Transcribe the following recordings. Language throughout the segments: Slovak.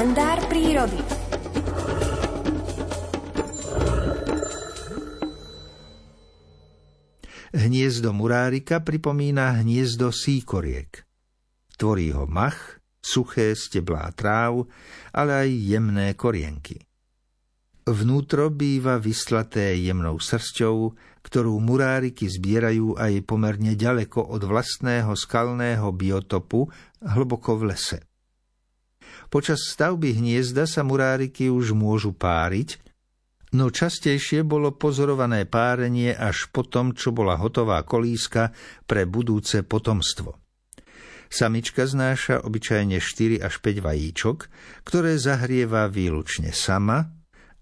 kalendár prírody. Hniezdo murárika pripomína hniezdo síkoriek. Tvorí ho mach, suché steblá tráv, ale aj jemné korienky. Vnútro býva vyslaté jemnou srsťou, ktorú muráriky zbierajú aj pomerne ďaleko od vlastného skalného biotopu, hlboko v lese. Počas stavby hniezda sa muráriky už môžu páriť, no častejšie bolo pozorované párenie až po tom, čo bola hotová kolíska pre budúce potomstvo. Samička znáša obyčajne 4 až 5 vajíčok, ktoré zahrieva výlučne sama,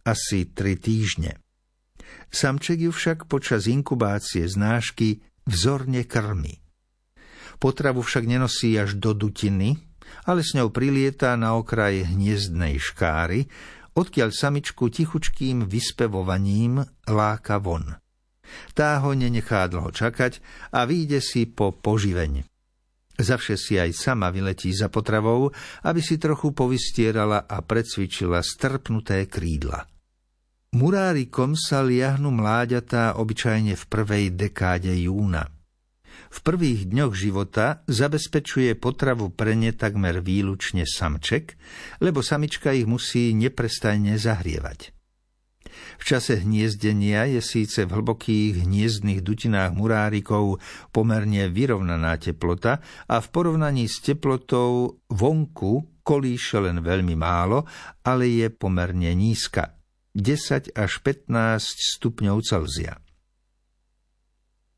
asi 3 týždne. Samček ju však počas inkubácie znášky vzorne krmi. Potravu však nenosí až do dutiny, ale s ňou prilieta na okraj hniezdnej škáry, odkiaľ samičku tichučkým vyspevovaním láka von. Tá ho nenechá dlho čakať a vyjde si po poživeň. Zavše si aj sama vyletí za potravou, aby si trochu povystierala a precvičila strpnuté krídla. Murárikom sa liahnu mláďatá obyčajne v prvej dekáde júna. V prvých dňoch života zabezpečuje potravu pre ne takmer výlučne samček, lebo samička ich musí neprestajne zahrievať. V čase hniezdenia je síce v hlbokých hniezdnych dutinách murárikov pomerne vyrovnaná teplota a v porovnaní s teplotou vonku kolíše len veľmi málo, ale je pomerne nízka 10 až 15 stupňov Celzia.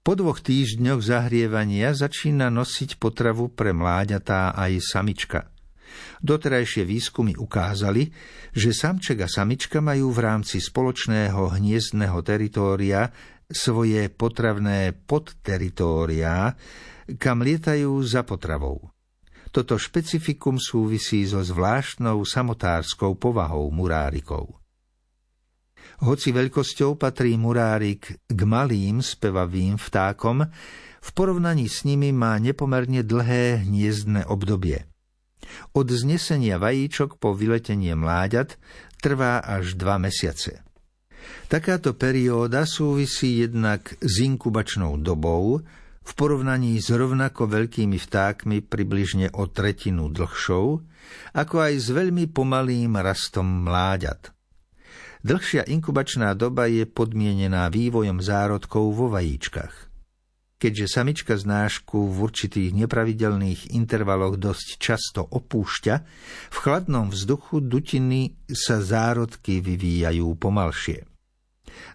Po dvoch týždňoch zahrievania začína nosiť potravu pre mláďatá aj samička – Doterajšie výskumy ukázali, že samček a samička majú v rámci spoločného hniezdného teritória svoje potravné podteritória, kam lietajú za potravou. Toto špecifikum súvisí so zvláštnou samotárskou povahou murárikov. Hoci veľkosťou patrí murárik k malým spevavým vtákom, v porovnaní s nimi má nepomerne dlhé hniezdne obdobie – od znesenia vajíčok po vyletenie mláďat trvá až dva mesiace. Takáto perióda súvisí jednak s inkubačnou dobou, v porovnaní s rovnako veľkými vtákmi približne o tretinu dlhšou, ako aj s veľmi pomalým rastom mláďat. Dlhšia inkubačná doba je podmienená vývojom zárodkov vo vajíčkach. Keďže samička znášku v určitých nepravidelných intervaloch dosť často opúšťa, v chladnom vzduchu dutiny sa zárodky vyvíjajú pomalšie.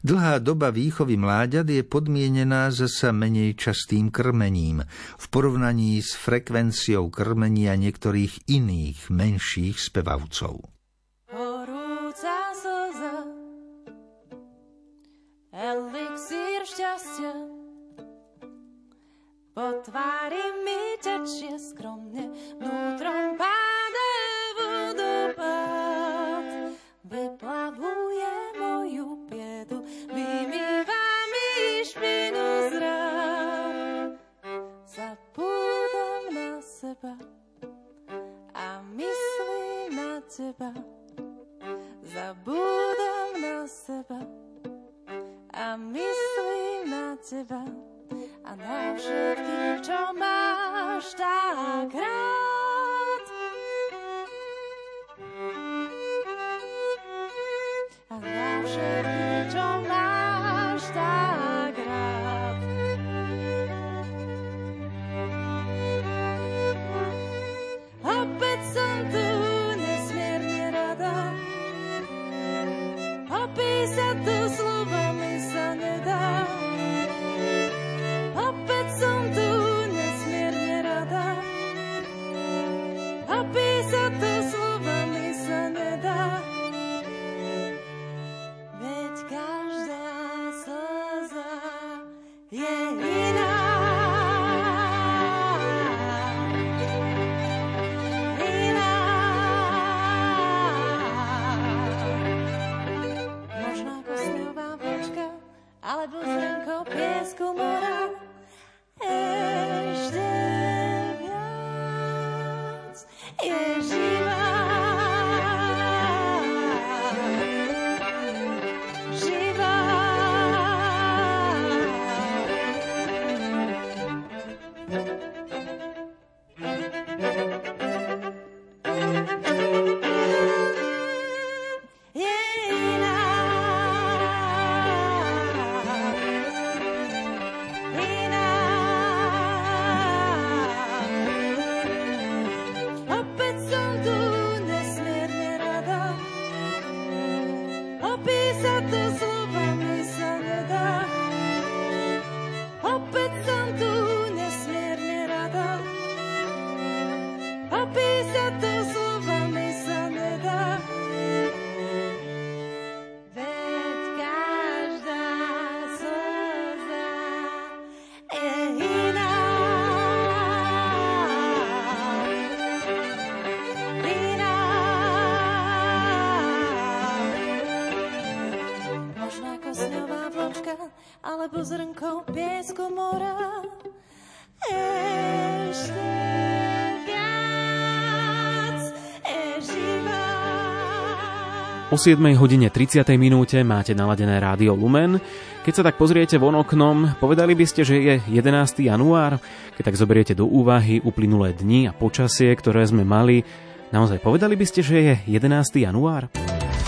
Dlhá doba výchovy mláďat je podmienená zasa menej častým krmením v porovnaní s frekvenciou krmenia niektorých iných menších spevavcov. Tvári mi tečie skromne, vnútrom páde vodopád. Vyplavuje moju piedu, vymýva mi špinu z rán. Zabúdam na seba a myslím na teba. Zabúdam na seba a myslím na teba a na všetkých, čo máš tak rád. A na všetkých, čo máš tak rád. Opäť som tu nesmierne rada, opísať tu viac alebo zrnko piesku mora. Ešte viac, eživá. O 7 hodine 30. minúte máte naladené rádio Lumen. Keď sa tak pozriete von oknom, povedali by ste, že je 11. január? Keď tak zoberiete do úvahy uplynulé dni a počasie, ktoré sme mali, naozaj povedali by ste, že je 11. január?